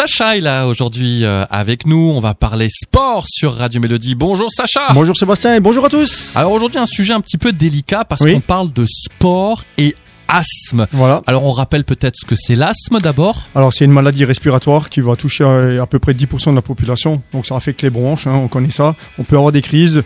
Sacha est là aujourd'hui euh, avec nous. On va parler sport sur Radio Mélodie. Bonjour Sacha. Bonjour Sébastien et bonjour à tous. Alors aujourd'hui un sujet un petit peu délicat parce Oui. qu'on parle de sport et asthme. Voilà. Alors on rappelle peut-être ce que c'est l'asthme d'abord. Alors c'est une maladie respiratoire qui va toucher à, à peu près 10% de la population. Donc ça affecte les bronches, hein, on connaît ça. On peut avoir des crises.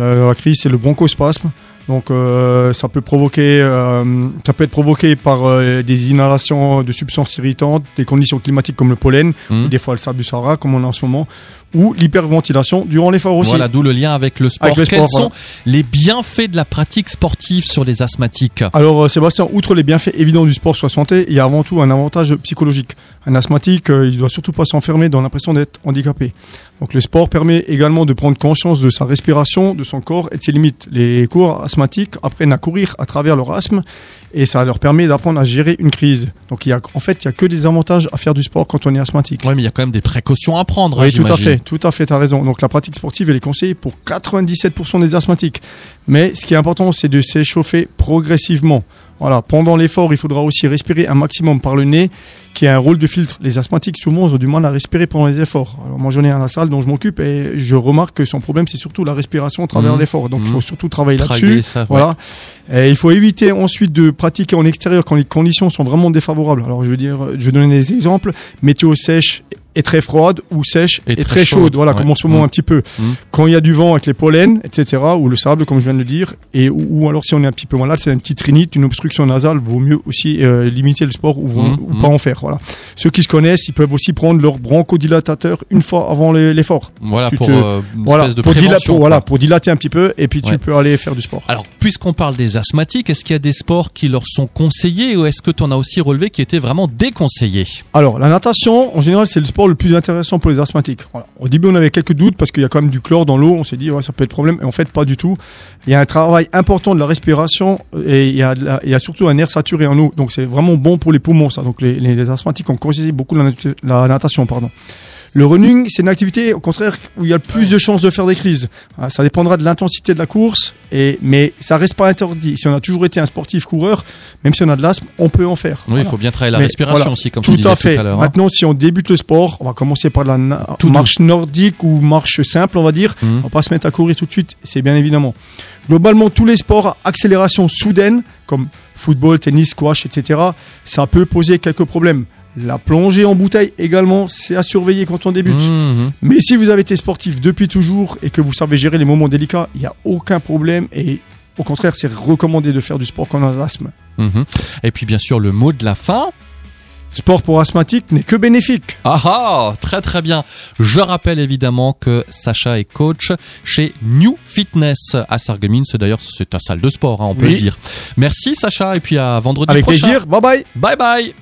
Euh, la crise c'est le bronchospasme. Donc euh, ça peut provoquer, euh, ça peut être provoqué par euh, des inhalations de substances irritantes, des conditions climatiques comme le pollen, Hmm. ou des fois le sable du Sahara comme on a en ce moment, ou l'hyperventilation durant l'effort aussi. Voilà, d'où le lien avec le sport. Avec le Quels sport, sont les bienfaits de la pratique sportive sur les asthmatiques Alors euh, Sébastien, outre les bienfaits évidents du sport sur la santé, il y a avant tout un avantage psychologique. Un asthmatique, euh, il doit surtout pas s'enfermer dans l'impression d'être handicapé. Donc le sport permet également de prendre conscience de sa respiration, de son corps et de ses limites. Les coureurs asthmatiques apprennent à courir à travers leur asthme et ça leur permet d'apprendre à gérer une crise. Donc il y a en fait, il y a que des avantages à faire du sport quand on est asthmatique. Oui, mais il y a quand même des précautions à prendre. hein, Oui, tout à fait, tout à fait, t'as raison. Donc la pratique sportive, elle est conseillée pour 97% des asthmatiques. Mais ce qui est important, c'est de s'échauffer progressivement. Voilà, pendant l'effort, il faudra aussi respirer un maximum par le nez, qui a un rôle de filtre. Les asthmatiques, souvent, ils ont du mal à respirer pendant les efforts. Alors moi, j'en ai un à la salle dont je m'occupe et je remarque que son problème, c'est surtout la respiration à travers Mhm. l'effort. Donc il faut surtout travailler là-dessus. ouais. Voilà. Et il faut éviter ensuite de pratiquer en extérieur quand les conditions sont vraiment défavorables. Alors je veux dire, je vais donner des exemples. Météo sèche et très froide ou sèche Et et, très très, chaude, chaude. Voilà, ouais. comme en ce moment un petit peu. Mm. Quand il y a du vent avec les pollens, etc., ou le sable, comme je viens de le dire, et ou, ou alors si on est un petit peu malade, c'est une petite rhinite, une obstruction nasale, vaut mieux aussi euh, limiter le sport ou, Mm, ou mm. pas en faire. Voilà. Ceux qui se connaissent, ils peuvent aussi prendre leur bronchodilatateur une fois avant le- l'effort. Voilà Tu pour te- euh, une Voilà, espèce de pour, prévention. pour- voilà, pour dilater un petit peu, et puis Ouais. tu peux aller faire du sport. Alors, puisqu'on parle des asthmatiques, est-ce qu'il y a des sports qui leur sont conseillés ou est-ce que tu en as aussi relevé qui étaient vraiment déconseillés? Alors, la natation, en général, c'est le sport le plus intéressant pour les asthmatiques. Voilà. Au début, on avait quelques doutes parce qu'il y a quand même du chlore dans l'eau. On s'est dit, ouais, ça peut être problème. Et en fait, pas du tout. Il y a un travail important de la respiration et il y a, surtout un air saturé en eau. Donc, c'est vraiment bon pour les poumons, ça. Donc, les, les, les asthmatiques ont conseillé beaucoup la, la natation, pardon. Le running, c'est une activité, au contraire, où il y a le plus de chances de faire des crises. Ah, Ça dépendra de l'intensité de la course, et, mais ça reste pas interdit. Si on a toujours été un sportif coureur, même si on a de l'asthme, on peut en faire. Oui, il Voilà. faut bien travailler la Mais respiration voilà, aussi, comme tu Tout disais à fait. tout à l'heure. hein. Maintenant, si on débute le sport, on va commencer par la doux. marche nordique ou marche simple, on va dire. Mhm. On va pas se mettre à courir tout de suite, c'est bien évidemment. Globalement, tous les sports à accélération soudaine, comme football, tennis, squash, etc., ça peut poser quelques problèmes. La plongée en bouteille également, c'est à surveiller quand on débute. Mhm. Mais si vous avez été sportif depuis toujours et que vous savez gérer les moments délicats, il n'y a aucun problème et au contraire, c'est recommandé de faire du sport quand on a l'asthme. Mhm. Et puis bien sûr le mot de la fin. Sport pour asthmatique n'est que bénéfique. Ah ah, très très bien. Je rappelle évidemment que Sacha est coach chez New Fitness à Sarreguemines. C'est d'ailleurs c'est ta salle de sport, hein, on peut Oui. le dire. Merci Sacha et puis à vendredi Avec prochain. plaisir. Bye bye. Bye bye.